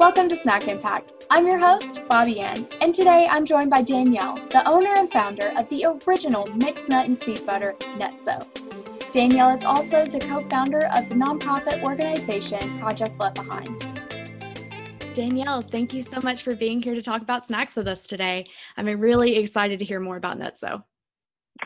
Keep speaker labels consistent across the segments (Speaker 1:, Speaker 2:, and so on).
Speaker 1: Welcome to Snack Impact. I'm your host, Bobby Ann, and today I'm joined by Danielle, the owner and founder of the original mixed nut and seed butter, NuttZo. Danielle is also the co founder of the nonprofit organization Project Left Behind. Danielle, thank you so much for being here to talk about snacks with us today. I'm really excited to hear more about NuttZo.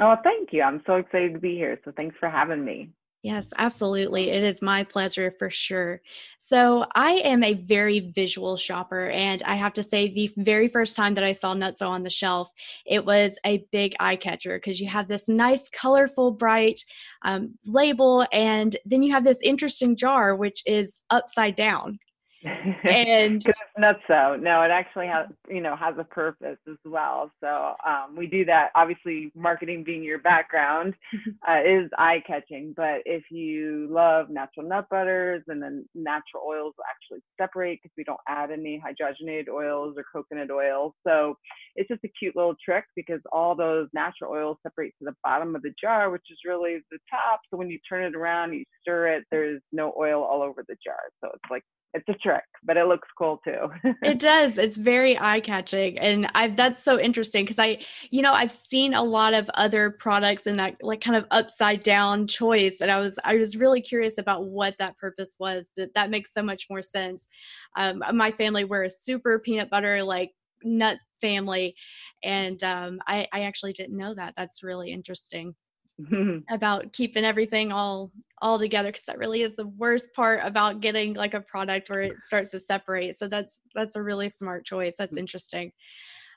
Speaker 2: Oh, thank you. I'm so excited to be here. So thanks for having me.
Speaker 1: Yes, absolutely. It is my pleasure for sure. So, I am a very visual shopper, and I have to say, the very first time that I saw NuttZo on the shelf, it was a big eye catcher because you have this nice, colorful, bright um, label, and then you have this interesting jar, which is upside down
Speaker 2: and it's not so no it actually has you know has a purpose as well. So um, we do that. Obviously marketing being your background uh, is eye catching but if you love natural nut butters and then natural oils actually separate because we don't add any hydrogenated oils or coconut oils so it's just a cute little trick because all those natural oils separate to the bottom of the jar which is really the top. So when you turn it around you stir it there's no oil all over the jar. So it's like it's a trick, but it looks cool too.
Speaker 1: it does. It's very eye catching. And I that's so interesting because I, you know, I've seen a lot of other products in that like kind of upside down choice. And I was I was really curious about what that purpose was. But that makes so much more sense. Um, my family we're a super peanut butter like nut family. And um, I, I actually didn't know that. That's really interesting. about keeping everything all all together because that really is the worst part about getting like a product where it starts to separate so that's that's a really smart choice that's mm. interesting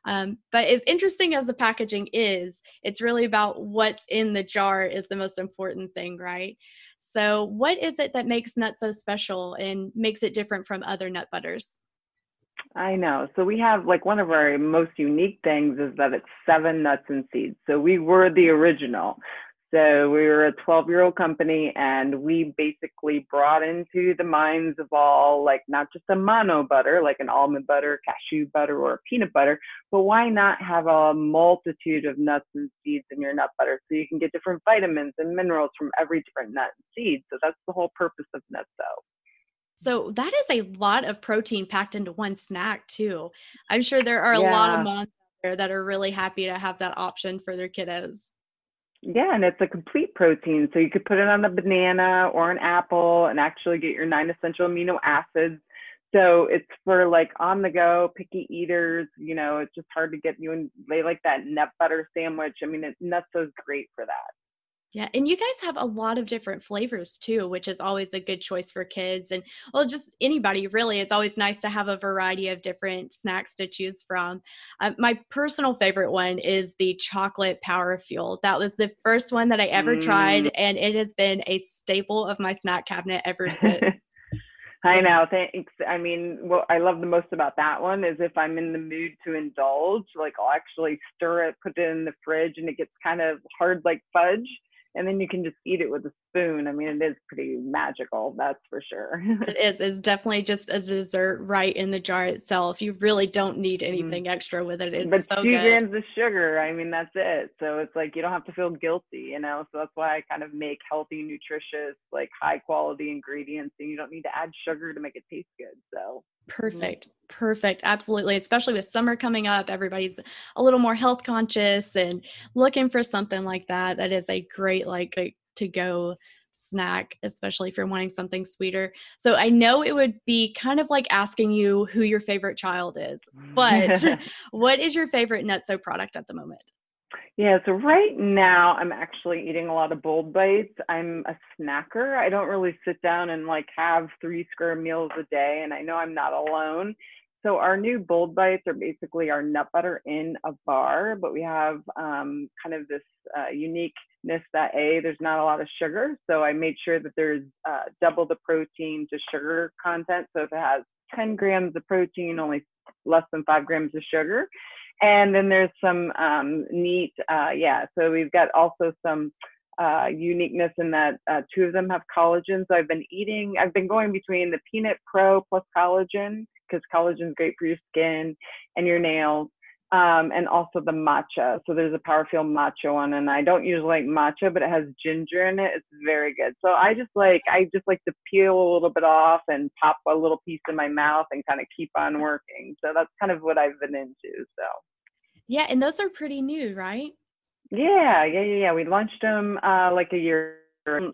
Speaker 1: um, but as interesting as the packaging is it's really about what's in the jar is the most important thing right so what is it that makes NuttZo special and makes it different from other nut butters
Speaker 2: I know. So we have like one of our most unique things is that it's seven nuts and seeds. So we were the original. So we were a 12 year old company and we basically brought into the minds of all, like not just a mono butter, like an almond butter, cashew butter, or peanut butter, but why not have a multitude of nuts and seeds in your nut butter so you can get different vitamins and minerals from every different nut and seed. So that's the whole purpose of NuttZo.
Speaker 1: So that is a lot of protein packed into one snack too. I'm sure there are a yeah. lot of moms there that are really happy to have that option for their kiddos.
Speaker 2: Yeah, and it's a complete protein. So you could put it on a banana or an apple and actually get your nine essential amino acids. So it's for like on the go, picky eaters. You know, it's just hard to get you and they like that nut butter sandwich. I mean, it, nuts is great for that.
Speaker 1: Yeah, and you guys have a lot of different flavors too, which is always a good choice for kids and well, just anybody really. It's always nice to have a variety of different snacks to choose from. Uh, my personal favorite one is the chocolate power fuel. That was the first one that I ever mm. tried, and it has been a staple of my snack cabinet ever since.
Speaker 2: I know. Thanks. I mean, what I love the most about that one is if I'm in the mood to indulge, like I'll actually stir it, put it in the fridge, and it gets kind of hard like fudge and then you can just eat it with a spoon. I mean, it is pretty magical, that's for sure.
Speaker 1: it is. It's definitely just a dessert right in the jar itself. You really don't need mm-hmm. anything mm. extra with it. It's
Speaker 2: but
Speaker 1: so
Speaker 2: two
Speaker 1: good.
Speaker 2: grams of sugar. I mean, that's it. So it's like you don't have to feel guilty, you know. So that's why I kind of make healthy, nutritious, like high quality ingredients, and you don't need to add sugar to make it taste good. So
Speaker 1: Mm-hmm. Mm-hmm. Perfect. Perfect. Absolutely. Especially with summer coming up, everybody's a little more health conscious and looking for something like that. That is a great, like, to go snack, especially if you're wanting something sweeter. So I know it would be kind of like asking you who your favorite child is, but what is your favorite NuttZo product at the moment?
Speaker 2: Yeah, so right now I'm actually eating a lot of bold bites. I'm a snacker. I don't really sit down and like have three square meals a day, and I know I'm not alone. So our new bold bites are basically our nut butter in a bar, but we have um, kind of this uh, uniqueness that a there's not a lot of sugar, so I made sure that there's uh, double the protein to sugar content. So if it has 10 grams of protein, only less than five grams of sugar. And then there's some um, neat, uh, yeah, so we've got also some uh, uniqueness in that uh, two of them have collagen. So I've been eating, I've been going between the Peanut Pro plus collagen because collagen is great for your skin and your nails. Um, and also the matcha. So there's a Powerfuel matcha one, and I don't usually like matcha, but it has ginger in it. It's very good. So I just like I just like to peel a little bit off and pop a little piece in my mouth and kind of keep on working. So that's kind of what I've been into. So
Speaker 1: yeah, and those are pretty new, right?
Speaker 2: Yeah, yeah, yeah, yeah. We launched them uh, like a year.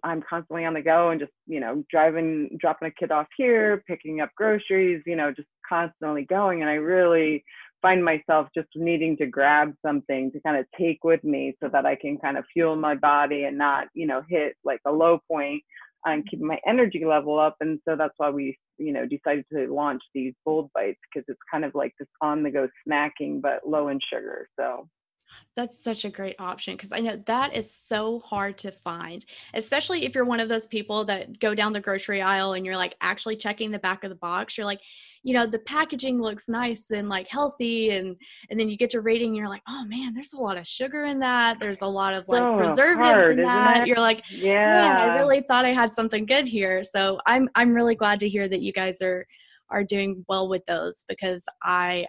Speaker 2: I'm constantly on the go and just you know driving, dropping a kid off here, picking up groceries, you know, just constantly going. And I really find myself just needing to grab something to kind of take with me so that I can kind of fuel my body and not, you know, hit like a low point and keep my energy level up. And so that's why we, you know, decided to launch these bold bites because it's kind of like this on the go snacking, but low in sugar. So
Speaker 1: that's such a great option because I know that is so hard to find, especially if you're one of those people that go down the grocery aisle and you're like actually checking the back of the box. You're like, you know, the packaging looks nice and like healthy, and and then you get your rating, and you're like, oh man, there's a lot of sugar in that. There's a lot of like so preservatives hard, in that. You're like, yeah, man, I really thought I had something good here. So I'm I'm really glad to hear that you guys are are doing well with those because I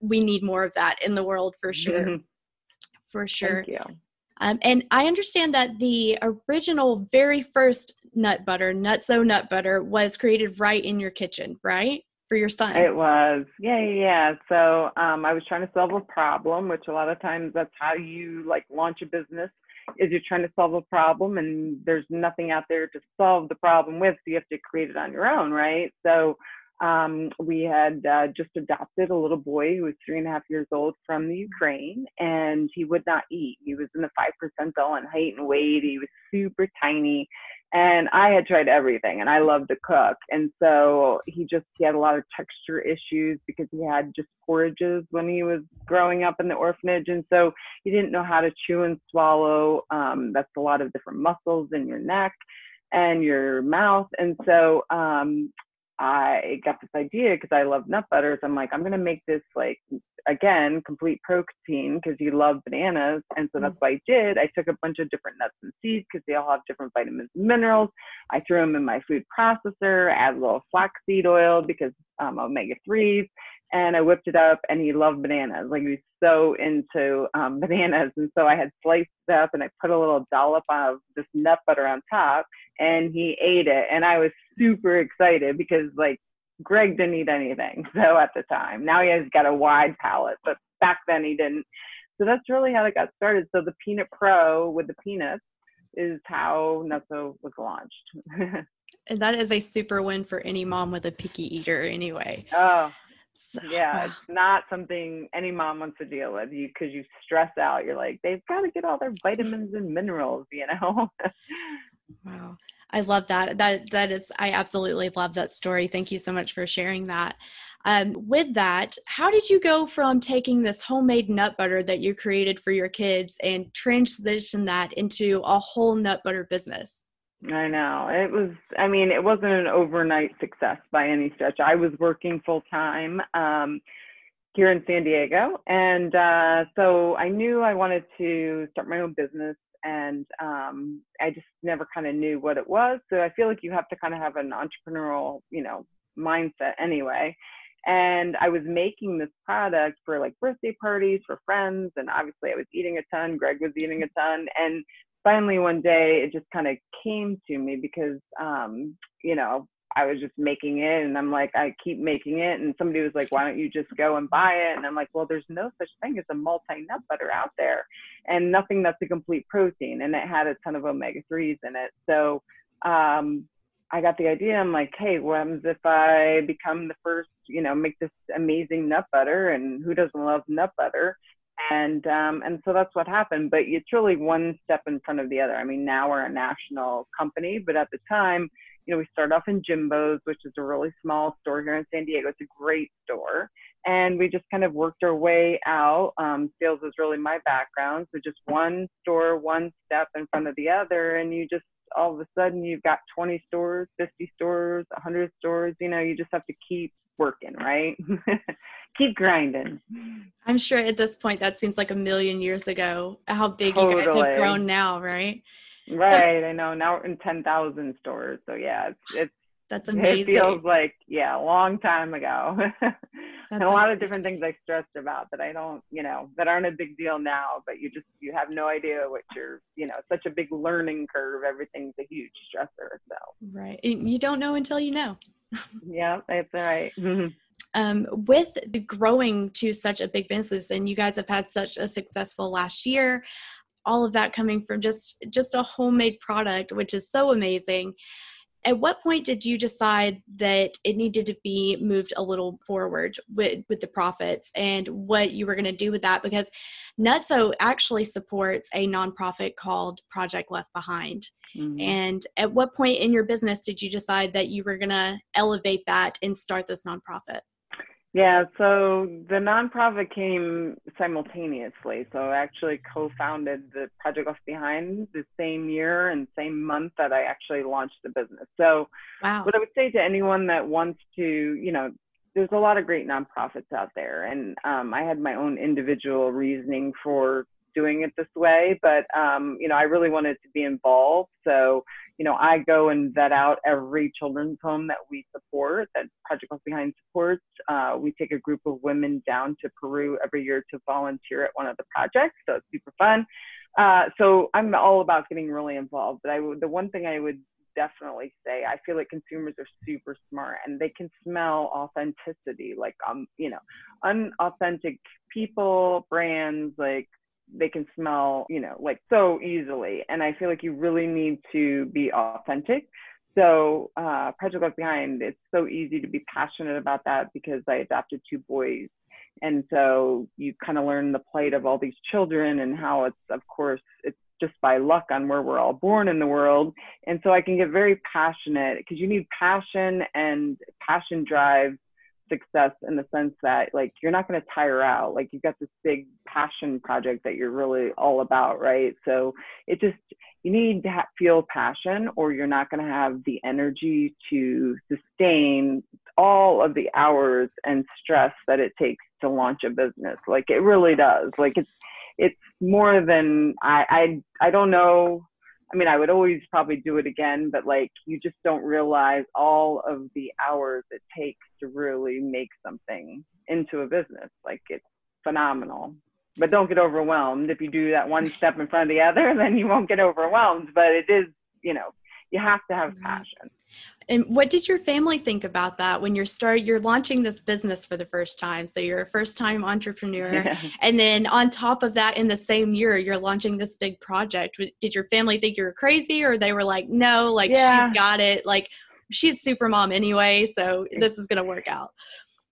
Speaker 1: we need more of that in the world for sure. Mm-hmm for sure.
Speaker 2: Thank you.
Speaker 1: Um, and I understand that the original, very first nut butter, NuttZo nut butter, was created right in your kitchen, right? For your son.
Speaker 2: It was. Yeah, yeah, yeah. So um, I was trying to solve a problem, which a lot of times that's how you like launch a business is you're trying to solve a problem and there's nothing out there to solve the problem with. So you have to create it on your own, right? So um, we had uh, just adopted a little boy who was three and a half years old from the Ukraine, and he would not eat. He was in the five percentile in height and weight. He was super tiny, and I had tried everything, and I love to cook, and so he just he had a lot of texture issues because he had just porridges when he was growing up in the orphanage, and so he didn't know how to chew and swallow. Um, that's a lot of different muscles in your neck and your mouth. And so um, I got this idea because I love nut butters. I'm like, I'm gonna make this like again complete protein because you love bananas, and so that's mm. what I did. I took a bunch of different nuts and seeds because they all have different vitamins and minerals. I threw them in my food processor, add a little flaxseed oil because um, omega threes, and I whipped it up. And he loved bananas. Like he was so into um, bananas, and so I had sliced it up and I put a little dollop of this nut butter on top, and he ate it. And i was super excited because like greg didn't eat anything so at the time. Now he has got a wide palate but back then he didn't. So that's really how it got started. So the peanut pro with the peanuts is how NuttZo was launched.
Speaker 1: And that is a super win for any mom with a picky eater anyway.
Speaker 2: Oh so, yeah, it's not something any mom wants to deal with you because you stress out. You're like, they've got to get all their vitamins and minerals, you know.
Speaker 1: wow. I love that. That that is I absolutely love that story. Thank you so much for sharing that. Um, with that, how did you go from taking this homemade nut butter that you created for your kids and transition that into a whole nut butter business?
Speaker 2: I know. It was I mean, it wasn't an overnight success by any stretch. I was working full time um, here in San Diego. And uh, so I knew I wanted to start my own business and um, I just never kind of knew what it was. So I feel like you have to kind of have an entrepreneurial, you know, mindset anyway. And I was making this product for like birthday parties for friends, and obviously I was eating a ton. Greg was eating a ton, and finally one day it just kind of came to me because, um, you know, I was just making it and I'm like, I keep making it. And somebody was like, why don't you just go and buy it? And I'm like, well, there's no such thing as a multi nut butter out there and nothing that's a complete protein. And it had a ton of omega 3s in it. So um, I got the idea. I'm like, hey, what happens if I become the first, you know, make this amazing nut butter? And who doesn't love nut butter? And um, and so that's what happened. But it's really one step in front of the other. I mean, now we're a national company, but at the time, you know, we started off in Jimbo's, which is a really small store here in San Diego. It's a great store. And we just kind of worked our way out. Um, sales is really my background. So just one store, one step in front of the other. And you just, all of a sudden, you've got 20 stores, 50 stores, 100 stores. You know, you just have to keep working, right? keep grinding.
Speaker 1: I'm sure at this point, that seems like a million years ago, how big totally. you guys have grown now, right?
Speaker 2: Right. So, I know. Now we're in 10,000 stores. So yeah, it's, it's
Speaker 1: that's amazing.
Speaker 2: It feels like, yeah, a long time ago. and a lot of different things I stressed about that I don't, you know, that aren't a big deal now, but you just you have no idea what you're, you know, such a big learning curve. Everything's a huge stressor. So
Speaker 1: right, you don't know until you know.
Speaker 2: Yeah, that's right.
Speaker 1: um, with the growing to such a big business, and you guys have had such a successful last year, all of that coming from just just a homemade product, which is so amazing at what point did you decide that it needed to be moved a little forward with, with the profits and what you were going to do with that? Because NuttZo actually supports a nonprofit called project left behind. Mm-hmm. and at what point in your business did you decide that you were going to elevate that and start this nonprofit
Speaker 2: yeah, so the nonprofit came simultaneously. So I actually co-founded the Project Left Behind the same year and same month that I actually launched the business. So wow. what I would say to anyone that wants to, you know, there's a lot of great nonprofits out there, and um, I had my own individual reasoning for doing it this way, but um, you know, I really wanted to be involved. So you know, I go and vet out every children's home that we support, that Project Left Behind supports. Uh, we take a group of women down to Peru every year to volunteer at one of the projects, so it's super fun. Uh, so I'm all about getting really involved. But I the one thing I would definitely say, I feel like consumers are super smart and they can smell authenticity, like um, you know, unauthentic people, brands, like they can smell, you know, like so easily. And I feel like you really need to be authentic. So uh, Project Left Behind, it's so easy to be passionate about that because I adopted two boys. And so you kind of learn the plight of all these children and how it's, of course, it's just by luck on where we're all born in the world. And so I can get very passionate because you need passion and passion drives success in the sense that like you're not going to tire out. Like you've got this big passion project that you're really all about right? So it just you need to ha- feel passion or you're not going to have the energy to sustain all of the hours and stress that it takes to launch a business. Like it really does. Like it's it's more than i i, I don't know I mean, I would always probably do it again, but like you just don't realize all of the hours it takes to really make something into a business. Like it's phenomenal. But don't get overwhelmed. If you do that one step in front of the other, then you won't get overwhelmed. But it is, you know, you have to have mm-hmm. passion.
Speaker 1: And what did your family think about that when you're start you're launching this business for the first time? So you're a first time entrepreneur. Yeah. And then on top of that in the same year you're launching this big project. Did your family think you were crazy or they were like, "No, like yeah. she's got it. Like she's super mom anyway, so this is going to work out."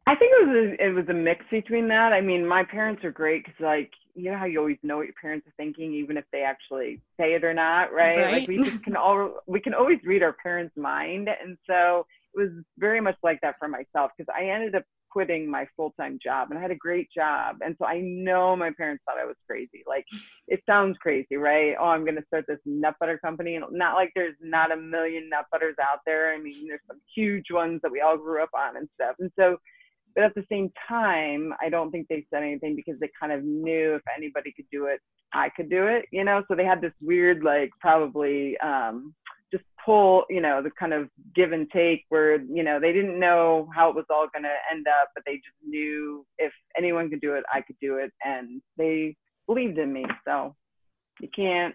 Speaker 2: I think it was a, it was a mix between that. I mean, my parents are great because like you know how you always know what your parents are thinking, even if they actually say it or not, right? right? Like we just can all we can always read our parents' mind, and so it was very much like that for myself because I ended up quitting my full time job and I had a great job, and so I know my parents thought I was crazy. Like it sounds crazy, right? Oh, I'm going to start this nut butter company, and not like there's not a million nut butters out there. I mean, there's some huge ones that we all grew up on and stuff, and so but at the same time, I don't think they said anything because they kind of knew if anybody could do it, I could do it, you know? So they had this weird, like, probably um, just pull, you know, the kind of give and take where, you know, they didn't know how it was all going to end up, but they just knew if anyone could do it, I could do it. And they believed in me. So you can't,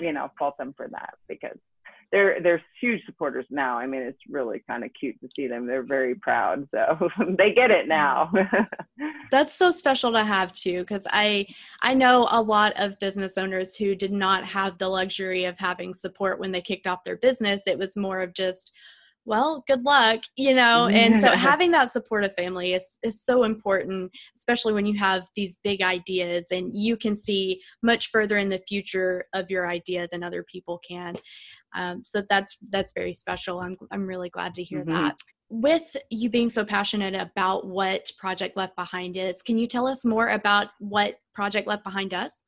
Speaker 2: you know, fault them for that because they're they're huge supporters now. I mean, it's really kind of cute to see them. They're very proud, so they get it now.
Speaker 1: That's so special to have too, because I I know a lot of business owners who did not have the luxury of having support when they kicked off their business. It was more of just well good luck you know and so having that supportive family is is so important especially when you have these big ideas and you can see much further in the future of your idea than other people can um, so that's that's very special. I'm I'm really glad to hear mm-hmm. that. With you being so passionate about what Project Left Behind is, can you tell us more about what Project Left Behind does?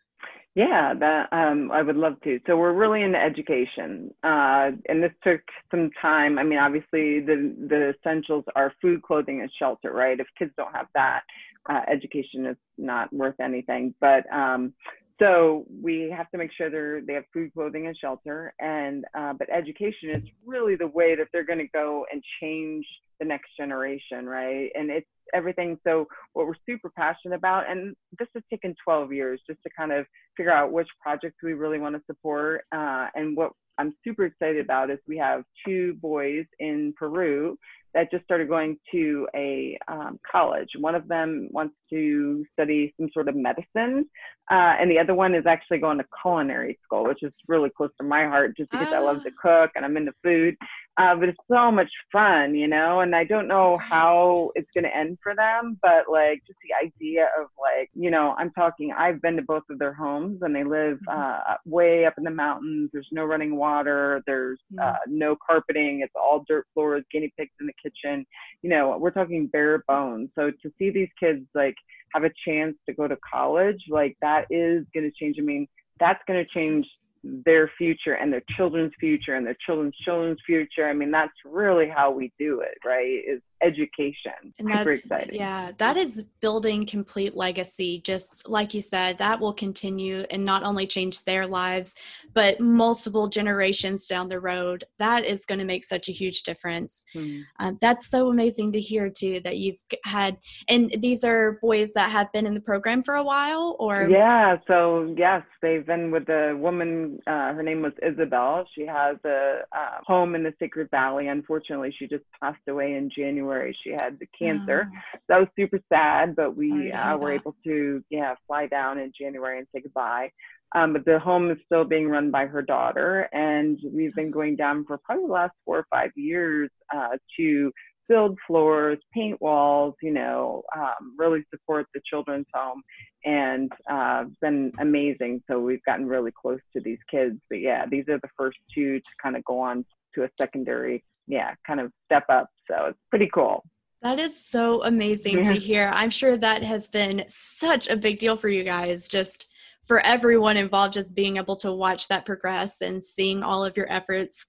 Speaker 2: Yeah, that um, I would love to. So we're really into education, uh, and this took some time. I mean, obviously the the essentials are food, clothing, and shelter, right? If kids don't have that, uh, education is not worth anything. But um, so we have to make sure they they have food, clothing, and shelter. And uh, but education is really the way that they're going to go and change the next generation, right? And it's everything. So what we're super passionate about, and this has taken 12 years just to kind of figure out which projects we really want to support. Uh, and what I'm super excited about is we have two boys in Peru that just started going to a um, college. One of them wants to study some sort of medicine, uh, and the other one is actually going to culinary school, which is really close to my heart just because I love to ah. cook and I'm into food. Uh, but it's so much fun, you know, and I don't know how it's going to end for them, but like just the idea of like, you know, I'm talking, I've been to both of their homes and they live mm-hmm. uh, way up in the mountains. There's no running water, there's uh, no carpeting, it's all dirt floors, guinea pigs in the kitchen. You know, we're talking bare bones. So to see these kids like have a chance to go to college, like that is going to change. I mean, that's going to change their future and their children's future and their children's children's future. I mean, that's really how we do it, right? Is education. And Super exciting.
Speaker 1: Yeah, that is building complete legacy. Just like you said, that will continue and not only change their lives, but multiple generations down the road. That is going to make such a huge difference. Hmm. Um, that's so amazing to hear too that you've had, and these are boys that have been in the program for a while, or
Speaker 2: yeah. So yes, they've been with the woman. Uh, her name was Isabel. She has a uh, home in the Sacred Valley. Unfortunately, she just passed away in January January. She had the cancer. Oh. That was super sad, but we uh, were able to yeah fly down in January and say goodbye. Um, but the home is still being run by her daughter, and we've been going down for probably the last four or five years uh, to build floors, paint walls, you know, um, really support the children's home. And uh, it's been amazing. So we've gotten really close to these kids. But yeah, these are the first two to kind of go on to a secondary yeah, kind of step up. So it's pretty cool.
Speaker 1: That is so amazing yeah. to hear. I'm sure that has been such a big deal for you guys, just for everyone involved, just being able to watch that progress and seeing all of your efforts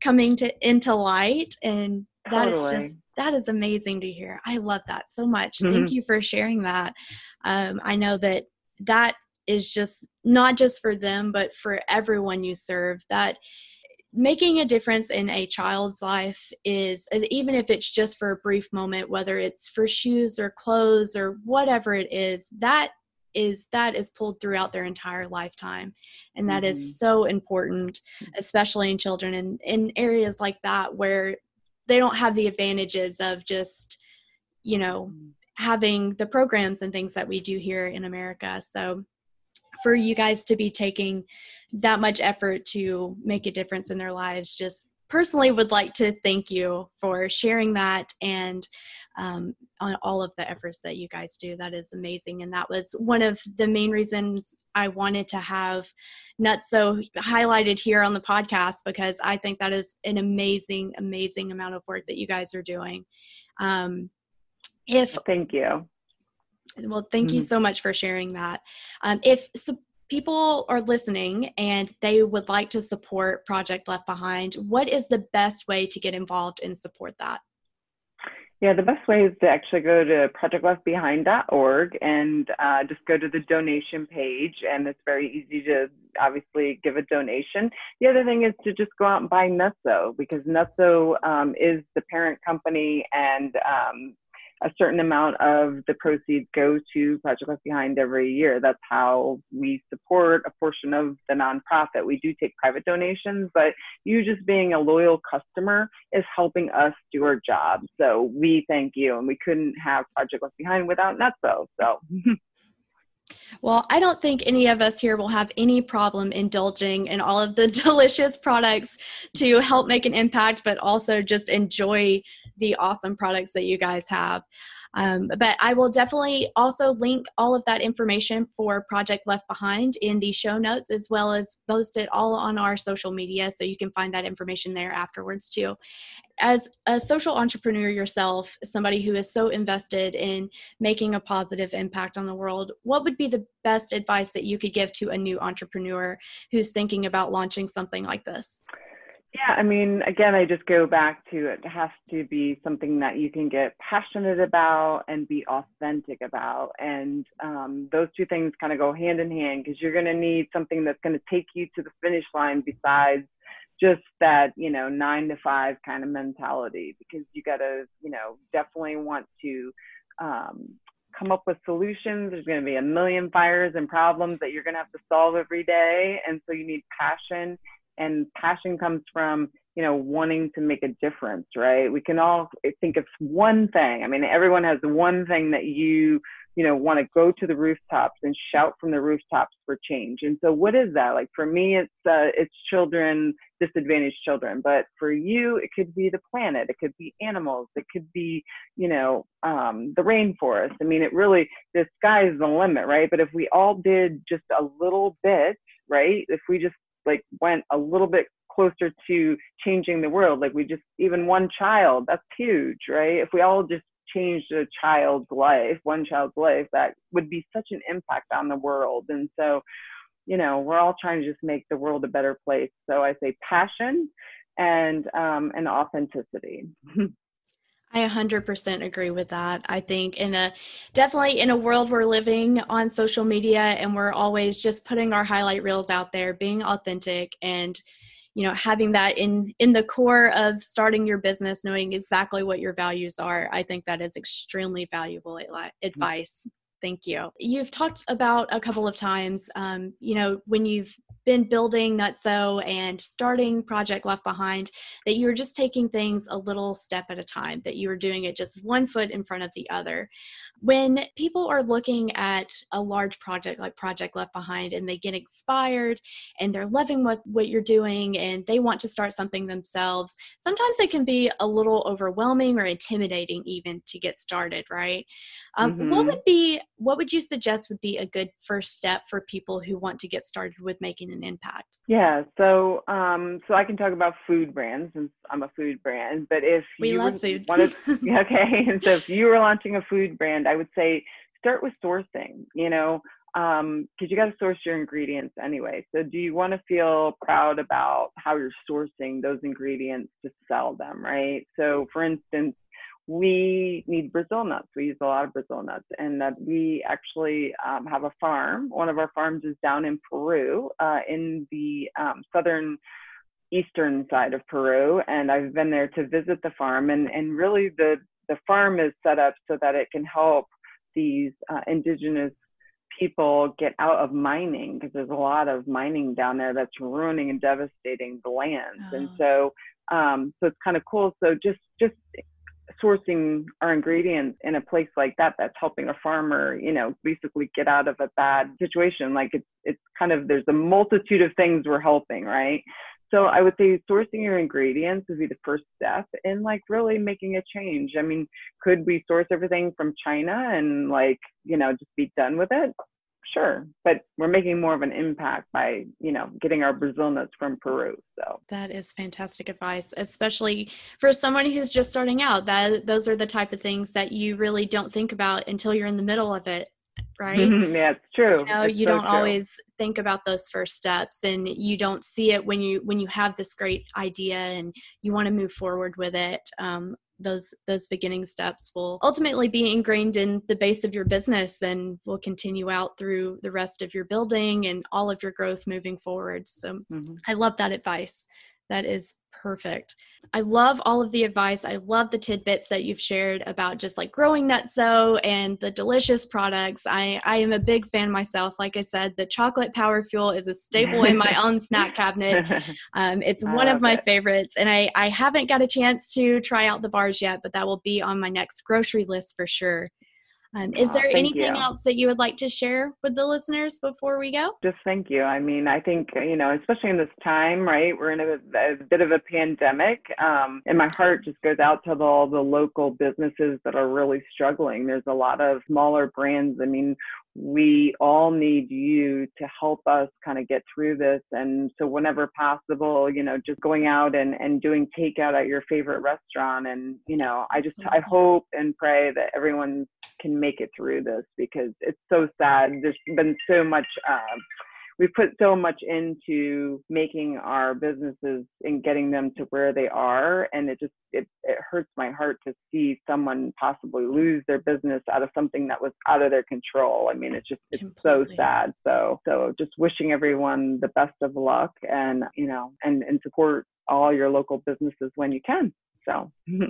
Speaker 1: coming to into light. And that totally. is just that is amazing to hear. I love that so much. Mm-hmm. Thank you for sharing that. Um, I know that that is just not just for them, but for everyone you serve. That making a difference in a child's life is even if it's just for a brief moment whether it's for shoes or clothes or whatever it is that is that is pulled throughout their entire lifetime and that mm-hmm. is so important especially in children and in areas like that where they don't have the advantages of just you know mm. having the programs and things that we do here in america so for you guys to be taking that much effort to make a difference in their lives. Just personally would like to thank you for sharing that and um, on all of the efforts that you guys do. That is amazing. And that was one of the main reasons i wanted to have NuttZo highlighted here on the podcast because i think that is an amazing amazing amount of work that you guys are doing. Um, if
Speaker 2: thank you
Speaker 1: well, thank mm-hmm. you so much for sharing that. Um, if so people are listening and they would like to support Project Left Behind, what is the best way to get involved and support that?
Speaker 2: Yeah, the best way is to actually go to projectleftbehind.org and uh, just go to the donation page, and it's very easy to obviously give a donation. The other thing is to just go out and buy NuttZo because NuttZo um, is the parent company, and um, a certain amount of the proceeds go to Project Left Behind every year. That's how we support a portion of the nonprofit. We do take private donations, but you just being a loyal customer is helping us do our job. So we thank you, and we couldn't have Project Left Behind without NuttZo. So.
Speaker 1: Well, I don't think any of us here will have any problem indulging in all of the delicious products to help make an impact, but also just enjoy the awesome products that you guys have. Um, but I will definitely also link all of that information for Project Left Behind in the show notes, as well as post it all on our social media. So you can find that information there afterwards, too. As a social entrepreneur yourself, somebody who is so invested in making a positive impact on the world, what would be the best advice that you could give to a new entrepreneur who's thinking about launching something like this?
Speaker 2: Yeah, I mean, again, I just go back to it has to be something that you can get passionate about and be authentic about. And um, those two things kind of go hand in hand because you're going to need something that's going to take you to the finish line besides just that you know nine to five kind of mentality because you got to you know definitely want to um, come up with solutions there's going to be a million fires and problems that you're going to have to solve every day and so you need passion and passion comes from you know wanting to make a difference right? We can all think of one thing. I mean everyone has one thing that you you know want to go to the rooftops and shout from the rooftops for change. And so what is that? Like for me it's uh, it's children disadvantaged children. But for you it could be the planet. It could be animals. It could be you know um, the rainforest. I mean it really the sky is the limit right? But if we all did just a little bit right? If we just like went a little bit closer to changing the world. Like we just even one child that's huge right? If we all just changed a child's life one child's life that would be such an impact on the world. And so you know we're all trying to just make the world a better place. So i say passion and um, and authenticity
Speaker 1: I 100% agree with that. I think in a definitely in a world we're living on social media and we're always just putting our highlight reels out there, being authentic and you know having that in in the core of starting your business knowing exactly what your values are i think that is extremely valuable advice Thank you. You've talked about a couple of times, um, you know, when you've been building NuttZo and starting Project Left Behind, that you were just taking things a little step at a time, that you were doing it just one foot in front of the other. When people are looking at a large project like Project Left Behind and they get inspired and they're loving what, what you're doing and they want to start something themselves, sometimes it can be a little overwhelming or intimidating even to get started, right? Um, mm-hmm. What would be what would you suggest would be a good first step for people who want to get started with making an impact?
Speaker 2: Yeah, so um, so I can talk about food brands since I'm a food brand, but if
Speaker 1: we you love food,
Speaker 2: wanted, okay, and so if you were launching a food brand, I would say start with sourcing. You know, um, because um, you got to source your ingredients anyway. So, do you want to feel proud about how you're sourcing those ingredients to sell them, right? So, for instance, we need Brazil nuts. We use a lot of Brazil nuts, and uh, we actually um, have a farm. One of our farms is down in Peru, uh, in the um, southern eastern side of Peru, and I've been there to visit the farm. and And really, the the farm is set up so that it can help these uh, indigenous people get out of mining because there's a lot of mining down there that's ruining and devastating the lands. Oh. And so, um, so it's kind of cool. So just just sourcing our ingredients in a place like that that's helping a farmer you know basically get out of a bad situation. Like it's it's kind of there's a multitude of things we're helping right? So i would say sourcing your ingredients would be the first step in like really making a change. I mean could we source everything from china and like you know just be done with it sure but we're making more of an impact by you know getting our brazil nuts from peru so
Speaker 1: that is fantastic advice especially for someone who's just starting out that those are the type of things that you really don't think about until you're in the middle of it right
Speaker 2: yeah it's true
Speaker 1: you know
Speaker 2: it's
Speaker 1: you
Speaker 2: so
Speaker 1: don't
Speaker 2: true.
Speaker 1: always think about those first steps and you don't see it when you when you have this great idea and you want to move forward with it um, those those beginning steps will ultimately be ingrained in the base of your business and will continue out through the rest of your building and all of your growth moving forward so mm-hmm. i love that advice that is perfect. I love all of the advice. I love the tidbits that you've shared about just like growing NuttZo and the delicious products. I, I am a big fan myself. Like I said, the chocolate power fuel is a staple in my own snack cabinet. Um, it's one of my it. favorites. And I, I haven't got a chance to try out the bars yet, but that will be on my next grocery list for sure. Um, is there anything you. else that you would like to share with the listeners before we go?
Speaker 2: Just thank you. I mean, I think, you know, especially in this time, right? We're in a, a bit of a pandemic. Um, and my heart just goes out to the, all the local businesses that are really struggling. There's a lot of smaller brands. I mean, we all need you to help us kind of get through this. And so, whenever possible, you know, just going out and, and doing takeout at your favorite restaurant. And, you know, I just, I hope and pray that everyone can make it through this because it's so sad. There's been so much. Uh, we put so much into making our businesses and getting them to where they are, and it just it, it hurts my heart to see someone possibly lose their business out of something that was out of their control. I mean, it's just it's Completely. so sad. So so just wishing everyone the best of luck and you know and and support all your local businesses when you can. So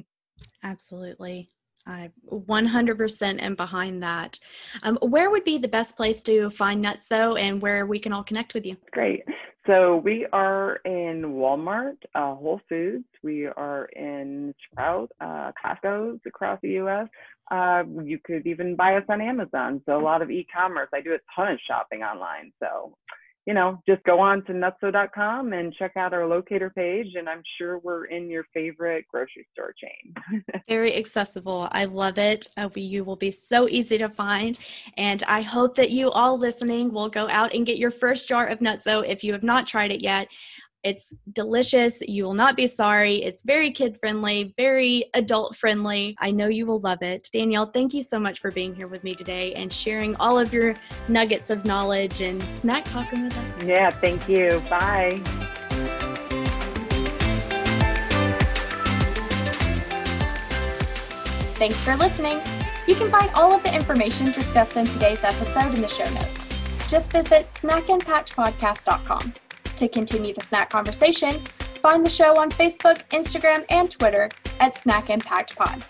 Speaker 1: absolutely. I 100% am behind that. Um, where would be the best place to find NuttZo and where we can all connect with you?
Speaker 2: Great. So we are in Walmart, uh, Whole Foods. We are in Sprout, uh, Costco's across the U.S. Uh, you could even buy us on Amazon. So a lot of e-commerce. I do a ton of shopping online. So you know, just go on to nuttzo.com and check out our locator page, and I'm sure we're in your favorite grocery store chain.
Speaker 1: Very accessible. I love it. Uh, you will be so easy to find. And I hope that you all listening will go out and get your first jar of NuttZo if you have not tried it yet. It's delicious. You will not be sorry. It's very kid friendly, very adult friendly. I know you will love it. Danielle, thank you so much for being here with me today and sharing all of your nuggets of knowledge and not talking with us.
Speaker 2: Yeah, thank you. Bye.
Speaker 1: Thanks for listening. You can find all of the information discussed in today's episode in the show notes. Just visit snackimpactpodcast.com. To continue the snack conversation, find the show on Facebook, Instagram, and Twitter at Snack Impact Pod.